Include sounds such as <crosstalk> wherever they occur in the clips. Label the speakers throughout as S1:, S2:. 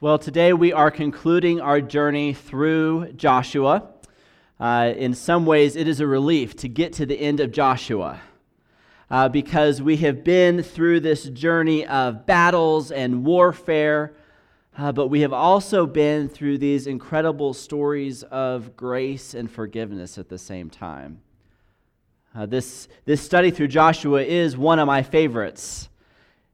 S1: Well, today we are concluding our journey through Joshua. Uh, in some ways, it is a relief to get to the end of Joshua uh, because we have been through this journey of battles and warfare, uh, but we have also been through these incredible stories of grace and forgiveness at the same time. Uh, this, this study through Joshua is one of my favorites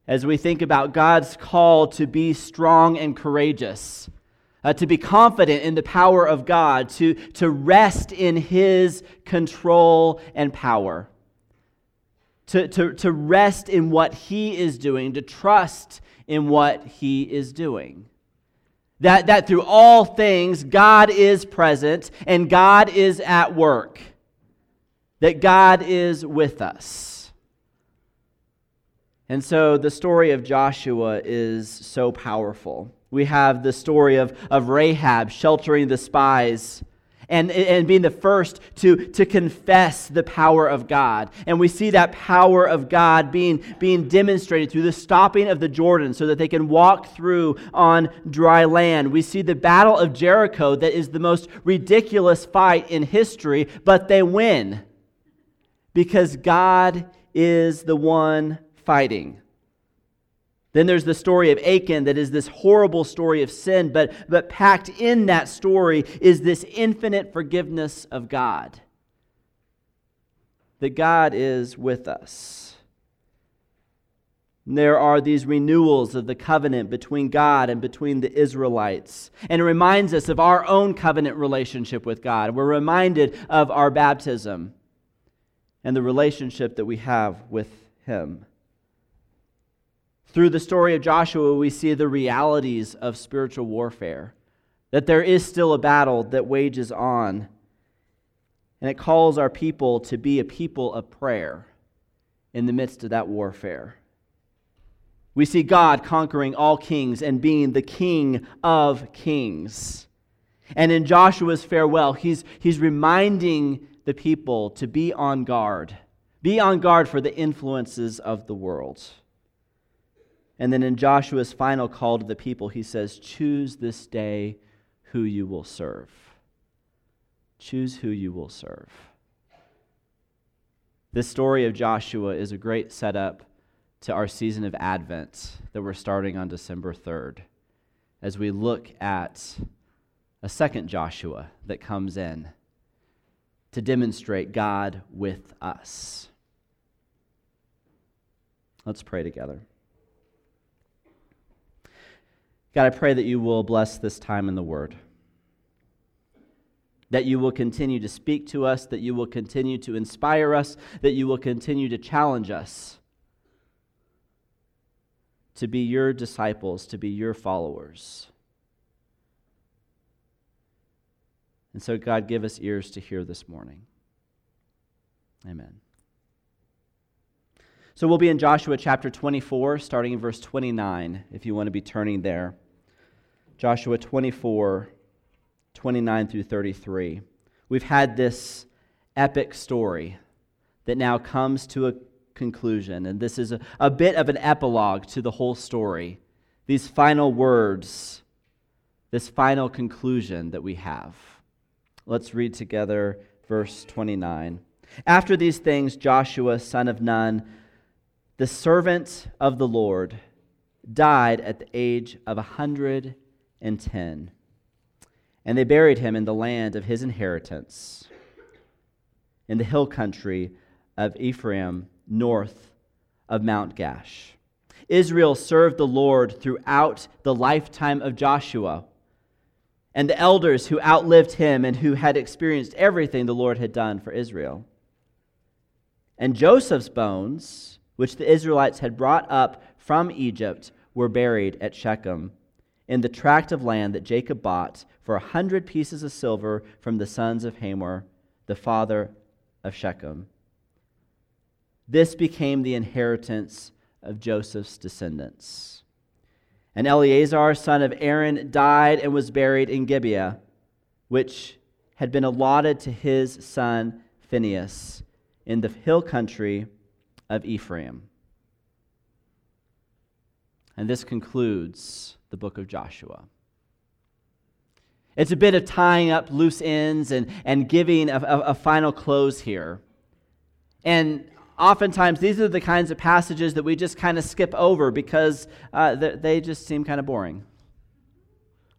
S1: as we think about God's call to be strong and courageous, uh, to be confident in the power of God, to, to rest in His control and power, to, to, to rest in what He is doing, to trust in what He is doing. That, that through all things, God is present and God is at work, that God is with us. And so the story of Joshua is so powerful. We have the story of, of Rahab sheltering the spies and, and being the first to, to confess the power of God. And we see that power of God being, being demonstrated through the stopping of the Jordan so that they can walk through on dry land. We see the battle of Jericho that is the most ridiculous fight in history, but they win because God is the one fighting. Then there's the story of Achan that is this horrible story of sin, but, but packed in that story is this infinite forgiveness of God. That God is with us. And There are these renewals of the covenant between God and between the Israelites. And it reminds us of our own covenant relationship with God. We're reminded of our baptism and the relationship that we have with Him. Through the story of Joshua, we see the realities of spiritual warfare, that there is still a battle that wages on. And it calls our people to be a people of prayer in the midst of that warfare. We see God conquering all kings and being the King of kings. And in Joshua's farewell, he's, he's reminding the people to be on guard. Be on guard for the influences of the world. And then in Joshua's final call to the people, he says, Choose this day who you will serve. Choose who you will serve. This story of Joshua is a great setup to our season of Advent that we're starting on December 3rd as we look at a second Joshua that comes in to demonstrate God with us. Let's pray together. God, I pray that you will bless this time in the Word. That you will continue to speak to us, that you will continue to inspire us, that you will continue to challenge us to be your disciples, to be your followers. And so, God, give us ears to hear this morning. Amen. So, we'll be in Joshua chapter 24, starting in verse 29, if you want to be turning there. Joshua 24, 29 through 33. We've had this epic story that now comes to a conclusion, and this is a, a bit of an epilogue to the whole story. These final words, this final conclusion that we have. Let's read together verse 29. After these things, Joshua, son of Nun, the servant of the Lord, died at the age of a hundred and ten. And they buried him in the land of his inheritance, in the hill country of Ephraim, north of Mount Gaash. Israel served the Lord throughout the lifetime of Joshua and the elders who outlived him and who had experienced everything the Lord had done for Israel. And Joseph's bones, which the Israelites had brought up from Egypt, were buried at Shechem in the tract of land that Jacob bought for a hundred pieces of silver from the sons of Hamor, the father of Shechem. This became the inheritance of Joseph's descendants. And Eleazar, son of Aaron, died and was buried in Gibeah, which had been allotted to his son Phinehas in the hill country of Ephraim. And this concludes the book of Joshua. It's a bit of tying up loose ends and, and giving a, a, a final close here. And oftentimes, these are the kinds of passages that we just kind of skip over because uh, they just seem kind of boring.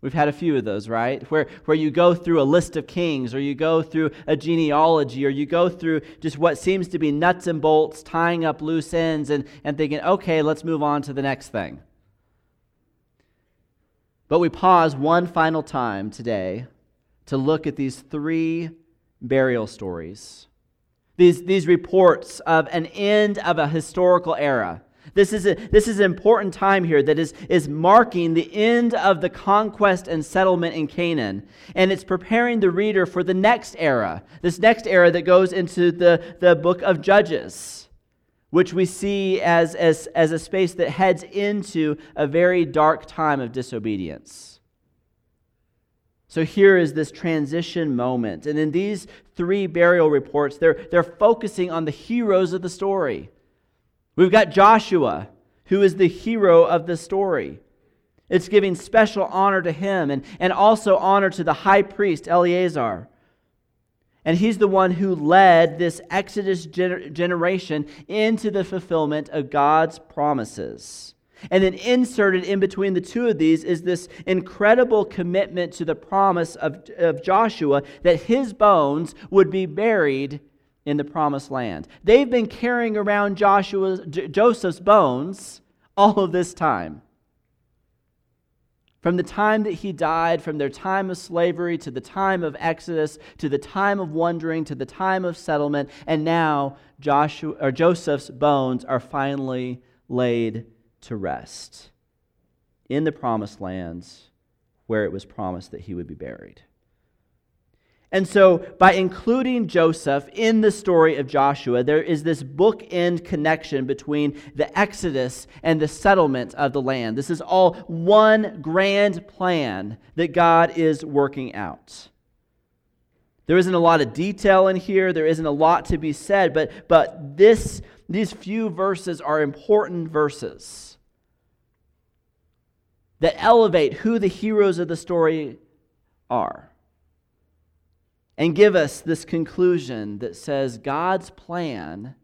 S1: We've had a few of those, right? Where, where you go through a list of kings, or you go through a genealogy, or you go through just what seems to be nuts and bolts, tying up loose ends, and, and thinking, okay, let's move on to the next thing. But we pause one final time today to look at these three burial stories, these, these reports of an end of a historical era. This is, a, this is an important time here that is, is marking the end of the conquest and settlement in Canaan. And it's preparing the reader for the next era, this next era that goes into the, the book of Judges, which we see as, as, as a space that heads into a very dark time of disobedience. So here is this transition moment. And in these three burial reports, they're, they're focusing on the heroes of the story. We've got Joshua, who is the hero of the story. It's giving special honor to him and, and also honor to the high priest, Eleazar. And he's the one who led this Exodus gener- generation into the fulfillment of God's promises. And then inserted in between the two of these is this incredible commitment to the promise of, of Joshua that his bones would be buried in the promised land. They've been carrying around Joshua's, J- Joseph's bones all of this time. From the time that he died, from their time of slavery to the time of Exodus, to the time of wandering, to the time of settlement, and now Joshua, or Joseph's bones are finally laid to rest in the promised lands where it was promised that he would be buried. And so, by including Joseph in the story of Joshua, there is this bookend connection between the Exodus and the settlement of the land. This is all one grand plan that God is working out. There isn't a lot of detail in here, there isn't a lot to be said, but, but this, these few verses are important verses that elevate who the heroes of the story are and give us this conclusion that says God's plan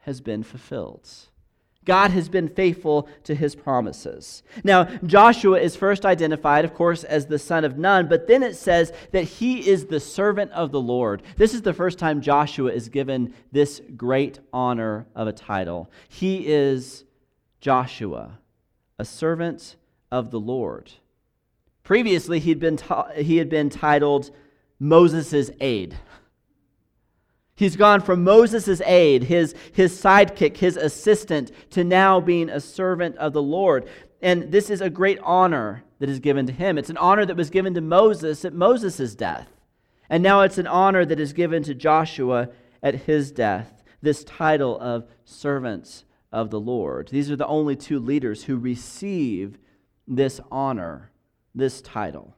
S1: has been fulfilled. God has been faithful to his promises. Now, Joshua is first identified, of course, as the son of Nun, but then it says that he is the servant of the Lord. This is the first time Joshua is given this great honor of a title. He is Joshua, a servant of the Lord. Previously, he'd been, ta- he had been titled Moses' aide. He's gone from Moses' aide, his, his sidekick, his assistant, to now being a servant of the Lord. And this is a great honor that is given to him. It's an honor that was given to Moses at Moses' death. And now it's an honor that is given to Joshua at his death, this title of servants of the Lord. These are the only two leaders who receive this honor, this title.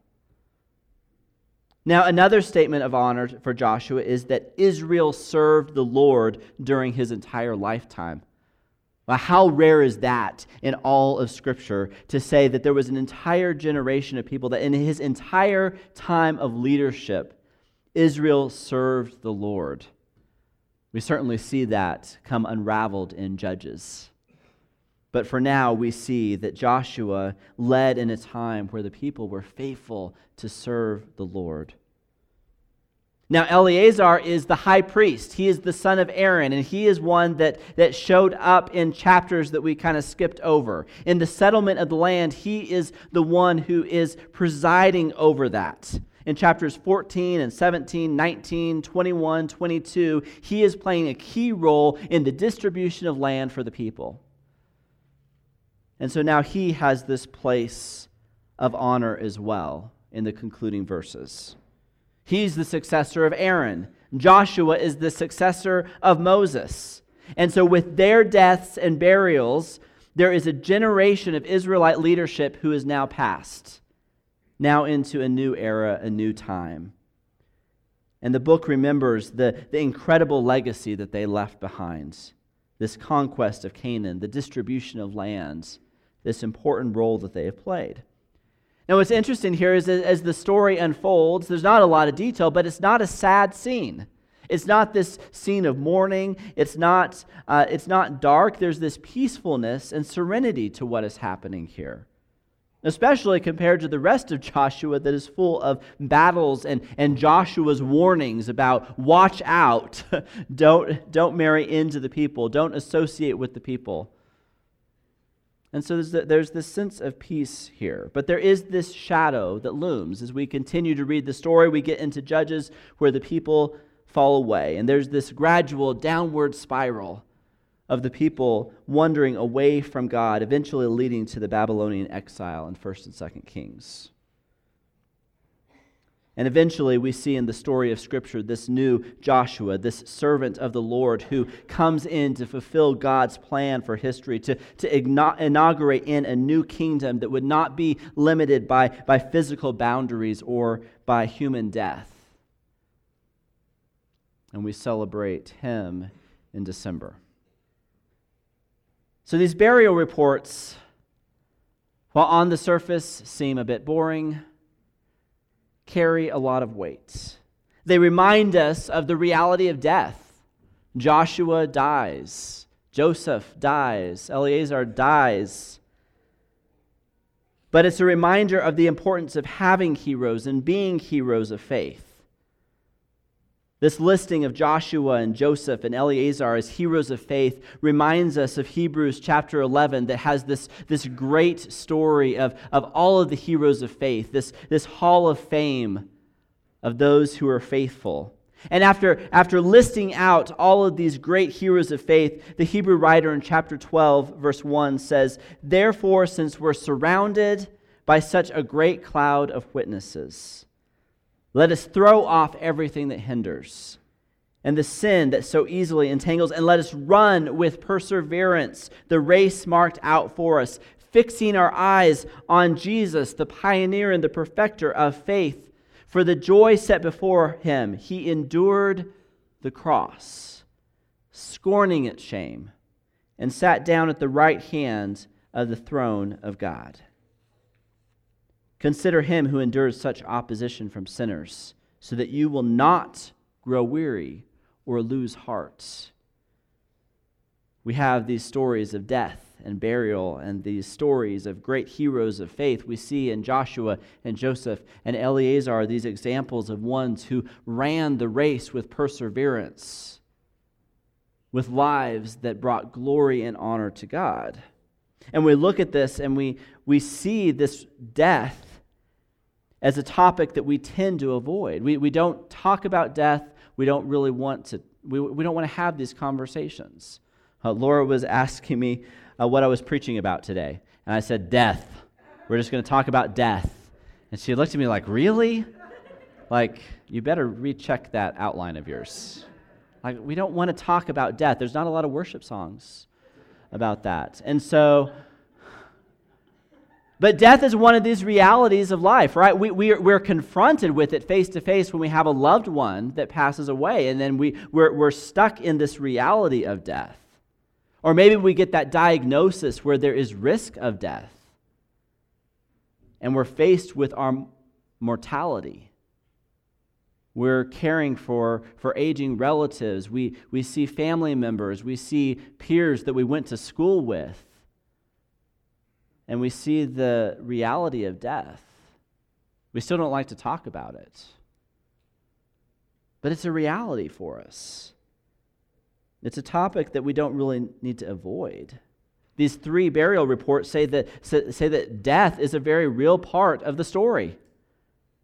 S1: Now, another statement of honor for Joshua is that Israel served the Lord during his entire lifetime. Well, how rare is that in all of Scripture to say that there was an entire generation of people that in his entire time of leadership, Israel served the Lord? We certainly see that come unraveled in Judges. But for now, we see that Joshua led in a time where the people were faithful to serve the Lord. Now, Eleazar is the high priest. He is the son of Aaron, and he is one that, that showed up in chapters that we kind of skipped over. In the settlement of the land, he is the one who is presiding over that. In chapters 14 and 17, 19, 21, 22, he is playing a key role in the distribution of land for the people. And so now he has this place of honor as well in the concluding verses. He's the successor of Aaron. Joshua is the successor of Moses. And so, with their deaths and burials, there is a generation of Israelite leadership who is now passed, now into a new era, a new time. And the book remembers the, the incredible legacy that they left behind this conquest of Canaan, the distribution of lands, this important role that they have played. Now, what's interesting here is as the story unfolds, there's not a lot of detail, but it's not a sad scene. It's not this scene of mourning. It's not, uh, it's not dark. There's this peacefulness and serenity to what is happening here, especially compared to the rest of Joshua that is full of battles and, and Joshua's warnings about watch out, <laughs> don't, don't marry into the people, don't associate with the people. And so there's, the, there's this sense of peace here. But there is this shadow that looms. As we continue to read the story, we get into Judges where the people fall away. And there's this gradual downward spiral of the people wandering away from God, eventually leading to the Babylonian exile in 1st and 2nd Kings. And eventually, we see in the story of Scripture this new Joshua, this servant of the Lord, who comes in to fulfill God's plan for history, to, to inaugurate in a new kingdom that would not be limited by, by physical boundaries or by human death. And we celebrate him in December. So, these burial reports, while on the surface seem a bit boring, carry a lot of weight. They remind us of the reality of death. Joshua dies, Joseph dies, Eleazar dies. But it's a reminder of the importance of having heroes and being heroes of faith. This listing of Joshua and Joseph and Eleazar as heroes of faith reminds us of Hebrews chapter 11 that has this, this great story of, of all of the heroes of faith, this, this hall of fame of those who are faithful. And after, after listing out all of these great heroes of faith, the Hebrew writer in chapter 12, verse 1 says, Therefore, since we're surrounded by such a great cloud of witnesses, let us throw off everything that hinders and the sin that so easily entangles, and let us run with perseverance the race marked out for us, fixing our eyes on Jesus, the pioneer and the perfecter of faith. For the joy set before him, he endured the cross, scorning its shame, and sat down at the right hand of the throne of God. Consider him who endures such opposition from sinners, so that you will not grow weary or lose heart. We have these stories of death and burial and these stories of great heroes of faith. We see in Joshua and Joseph and Eleazar these examples of ones who ran the race with perseverance, with lives that brought glory and honor to God. And we look at this and we, we see this death as a topic that we tend to avoid. We, we don't talk about death. We don't really want to, we, we don't want to have these conversations. Uh, Laura was asking me uh, what I was preaching about today. And I said, Death. We're just going to talk about death. And she looked at me like, Really? Like, you better recheck that outline of yours. Like, we don't want to talk about death. There's not a lot of worship songs about that. And so, but death is one of these realities of life, right? We, we we're confronted with it face to face when we have a loved one that passes away, and then we, we're, we're stuck in this reality of death. Or maybe we get that diagnosis where there is risk of death, and we're faced with our mortality. We're caring for, for aging relatives. We, we see family members. We see peers that we went to school with and we see the reality of death, we still don't like to talk about it. But it's a reality for us. It's a topic that we don't really need to avoid. These three burial reports say that, say that death is a very real part of the story.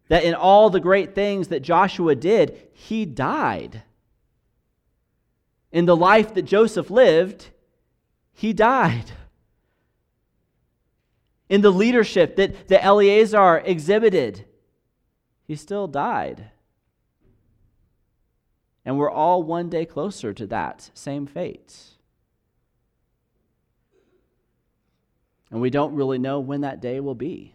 S1: That in all the great things that Joshua did, he died. In the life that Joseph lived, he died <laughs> in the leadership that, that Eleazar exhibited, he still died. And we're all one day closer to that same fate. And we don't really know when that day will be.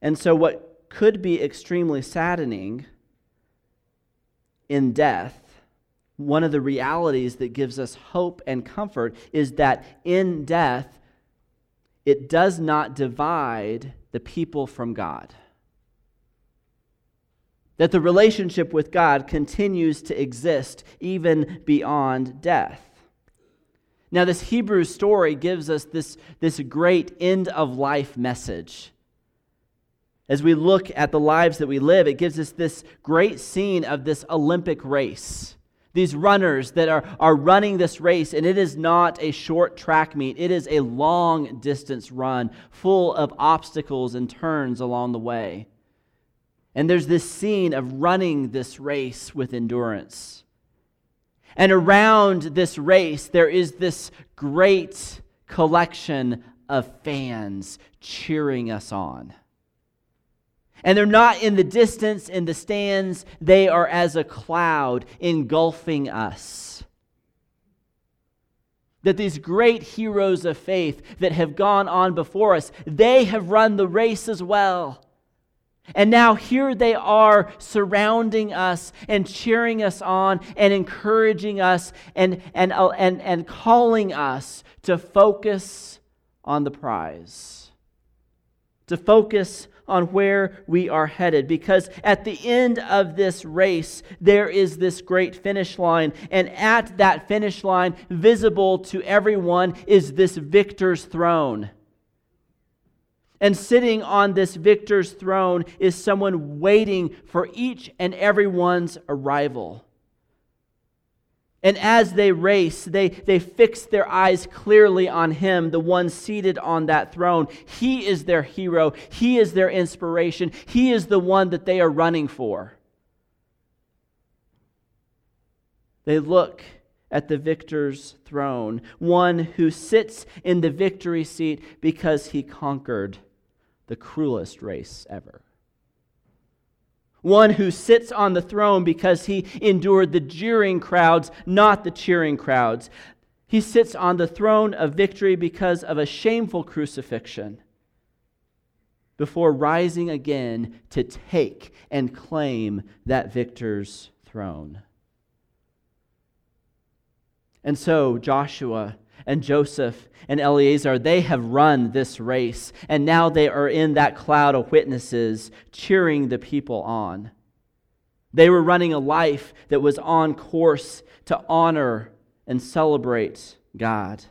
S1: And so, what could be extremely saddening in death one of the realities that gives us hope and comfort is that in death, it does not divide the people from God. That the relationship with God continues to exist even beyond death. Now, this Hebrew story gives us this, this great end of life message. As we look at the lives that we live, it gives us this great scene of this Olympic race. These runners that are, are running this race, and it is not a short track meet, it is a long distance run full of obstacles and turns along the way. And there's this scene of running this race with endurance. And around this race, there is this great collection of fans cheering us on. And they're not in the distance, in the stands, they are as a cloud engulfing us. That these great heroes of faith that have gone on before us, they have run the race as well. And now here they are surrounding us and cheering us on and encouraging us and, and, and, and calling us to focus on the prize, to focus on where we are headed. Because at the end of this race, there is this great finish line. And at that finish line, visible to everyone, is this victor's throne. And sitting on this victor's throne is someone waiting for each and everyone's arrival. And as they race, they, they fix their eyes clearly on him, the one seated on that throne. He is their hero, he is their inspiration, he is the one that they are running for. They look at the victor's throne, one who sits in the victory seat because he conquered the cruelest race ever. One who sits on the throne because he endured the jeering crowds, not the cheering crowds. He sits on the throne of victory because of a shameful crucifixion before rising again to take and claim that victor's throne. And so Joshua and Joseph and Eleazar, they have run this race, and now they are in that cloud of witnesses cheering the people on. They were running a life that was on course to honor and celebrate God.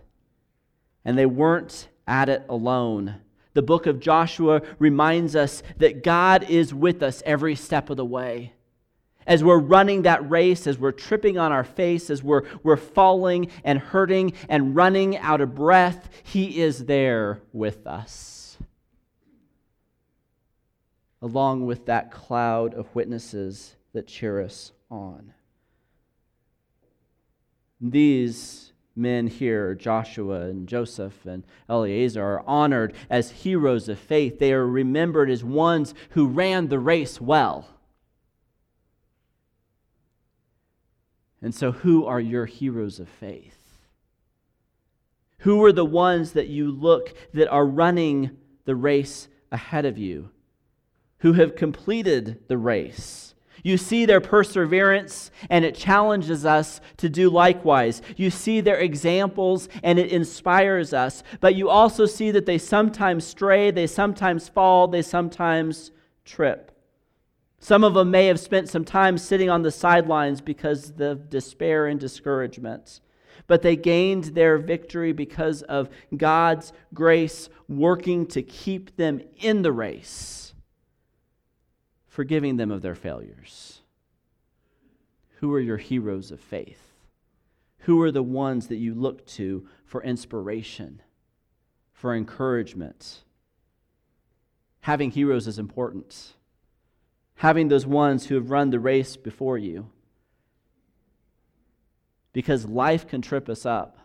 S1: And they weren't at it alone. The book of Joshua reminds us that God is with us every step of the way as we're running that race, as we're tripping on our face, as we're, we're falling and hurting and running out of breath, He is there with us. Along with that cloud of witnesses that cheer us on. These men here, Joshua and Joseph and Eleazar, are honored as heroes of faith. They are remembered as ones who ran the race well. And so, who are your heroes of faith? Who are the ones that you look that are running the race ahead of you? Who have completed the race? You see their perseverance, and it challenges us to do likewise. You see their examples, and it inspires us. But you also see that they sometimes stray, they sometimes fall, they sometimes trip. Some of them may have spent some time sitting on the sidelines because of despair and discouragement. But they gained their victory because of God's grace working to keep them in the race, forgiving them of their failures. Who are your heroes of faith? Who are the ones that you look to for inspiration, for encouragement? Having heroes is important having those ones who have run the race before you. Because life can trip us up.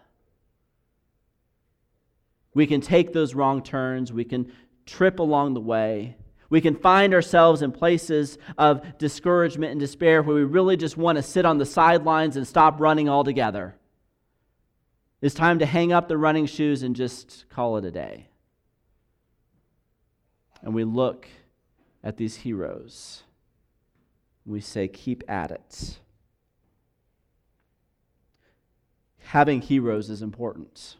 S1: We can take those wrong turns, we can trip along the way. We can find ourselves in places of discouragement and despair where we really just want to sit on the sidelines and stop running altogether. It's time to hang up the running shoes and just call it a day. And we look at these heroes. We say, keep at it. Having heroes is important.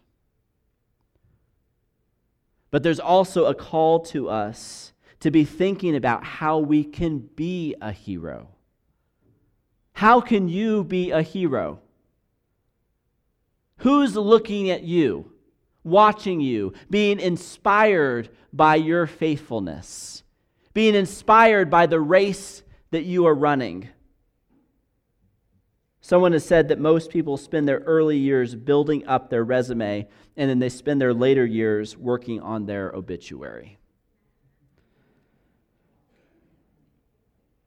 S1: But there's also a call to us to be thinking about how we can be a hero. How can you be a hero? Who's looking at you, watching you, being inspired by your faithfulness, being inspired by the race that you are running? Someone has said that most people spend their early years building up their resume and then they spend their later years working on their obituary.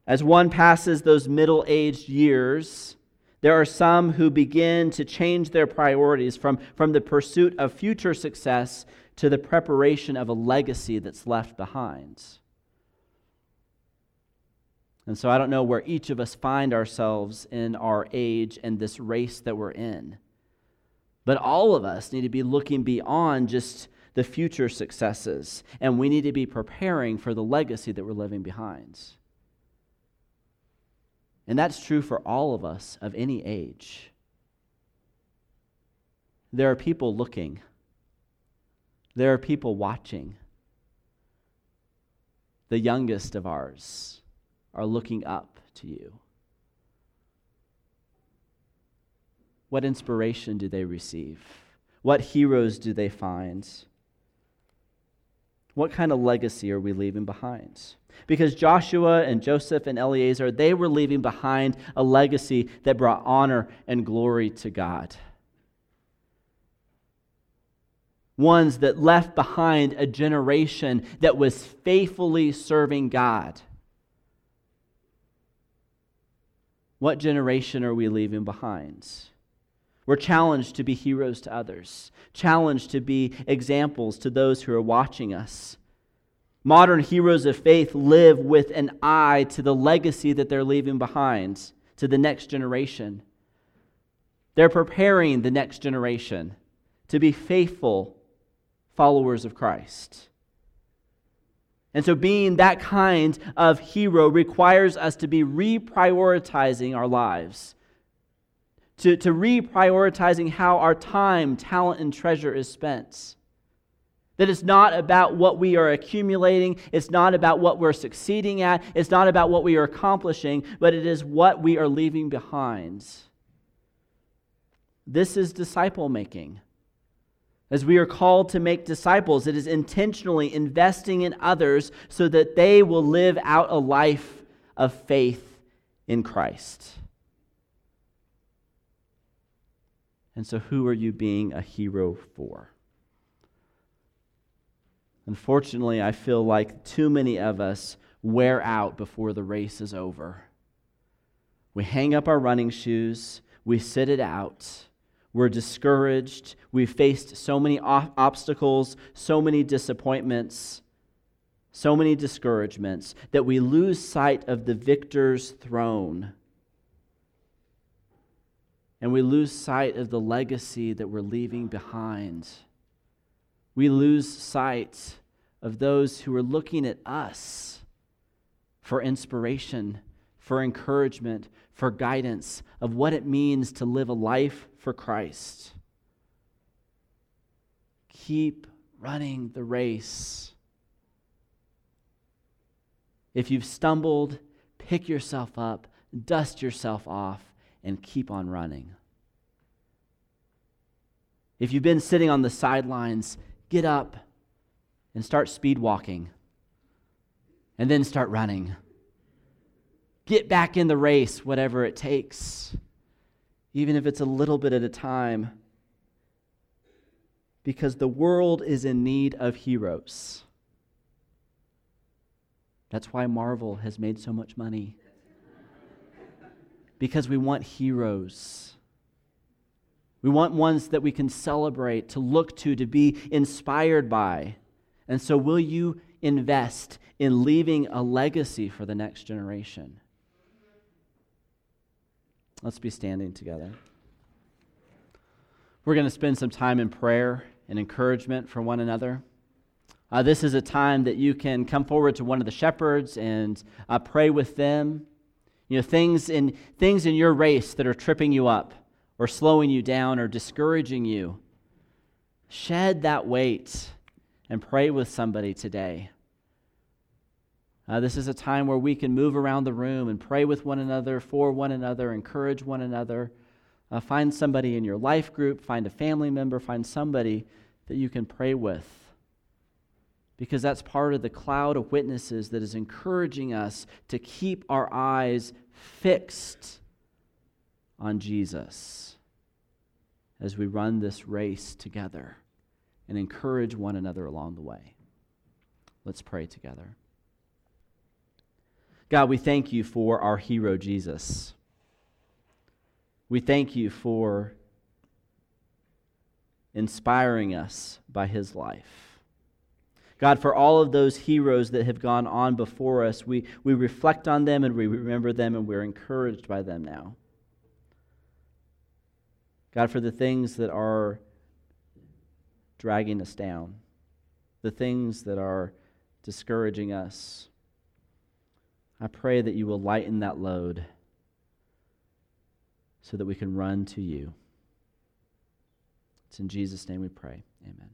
S1: As one passes those middle aged years, there are some who begin to change their priorities from, from the pursuit of future success to the preparation of a legacy that's left behind. And so I don't know where each of us find ourselves in our age and this race that we're in. But all of us need to be looking beyond just the future successes, and we need to be preparing for the legacy that we're leaving behind. And that's true for all of us of any age. There are people looking, there are people watching. The youngest of ours are looking up to you. What inspiration do they receive? What heroes do they find? What kind of legacy are we leaving behind? Because Joshua and Joseph and Eleazar, they were leaving behind a legacy that brought honor and glory to God. Ones that left behind a generation that was faithfully serving God. What generation are we leaving behind? We're challenged to be heroes to others, challenged to be examples to those who are watching us. Modern heroes of faith live with an eye to the legacy that they're leaving behind to the next generation. They're preparing the next generation to be faithful followers of Christ. And so, being that kind of hero requires us to be reprioritizing our lives, to, to reprioritizing how our time, talent, and treasure is spent. That it's not about what we are accumulating, it's not about what we're succeeding at, it's not about what we are accomplishing, but it is what we are leaving behind. This is disciple making. As we are called to make disciples, it is intentionally investing in others so that they will live out a life of faith in Christ. And so, who are you being a hero for? Unfortunately, I feel like too many of us wear out before the race is over. We hang up our running shoes, we sit it out we're discouraged. We've faced so many obstacles, so many disappointments, so many discouragements that we lose sight of the victor's throne. And we lose sight of the legacy that we're leaving behind. We lose sight of those who are looking at us for inspiration, for encouragement, for guidance of what it means to live a life for Christ. Keep running the race. If you've stumbled, pick yourself up, dust yourself off, and keep on running. If you've been sitting on the sidelines, get up and start speed walking, and then start running. Get back in the race, whatever it takes even if it's a little bit at a time, because the world is in need of heroes. That's why Marvel has made so much money. Because we want heroes. We want ones that we can celebrate, to look to, to be inspired by. And so, will you invest in leaving a legacy for the next generation? Let's be standing together. We're going to spend some time in prayer and encouragement for one another. Uh, this is a time that you can come forward to one of the shepherds and uh, pray with them. You know, things in, things in your race that are tripping you up or slowing you down or discouraging you. Shed that weight and pray with somebody today. Uh, this is a time where we can move around the room and pray with one another, for one another, encourage one another. Uh, find somebody in your life group, find a family member, find somebody that you can pray with. Because that's part of the cloud of witnesses that is encouraging us to keep our eyes fixed on Jesus as we run this race together and encourage one another along the way. Let's pray together. God, we thank you for our hero, Jesus. We thank you for inspiring us by his life. God, for all of those heroes that have gone on before us, we, we reflect on them and we remember them and we're encouraged by them now. God, for the things that are dragging us down, the things that are discouraging us, I pray that you will lighten that load so that we can run to you. It's in Jesus' name we pray. Amen.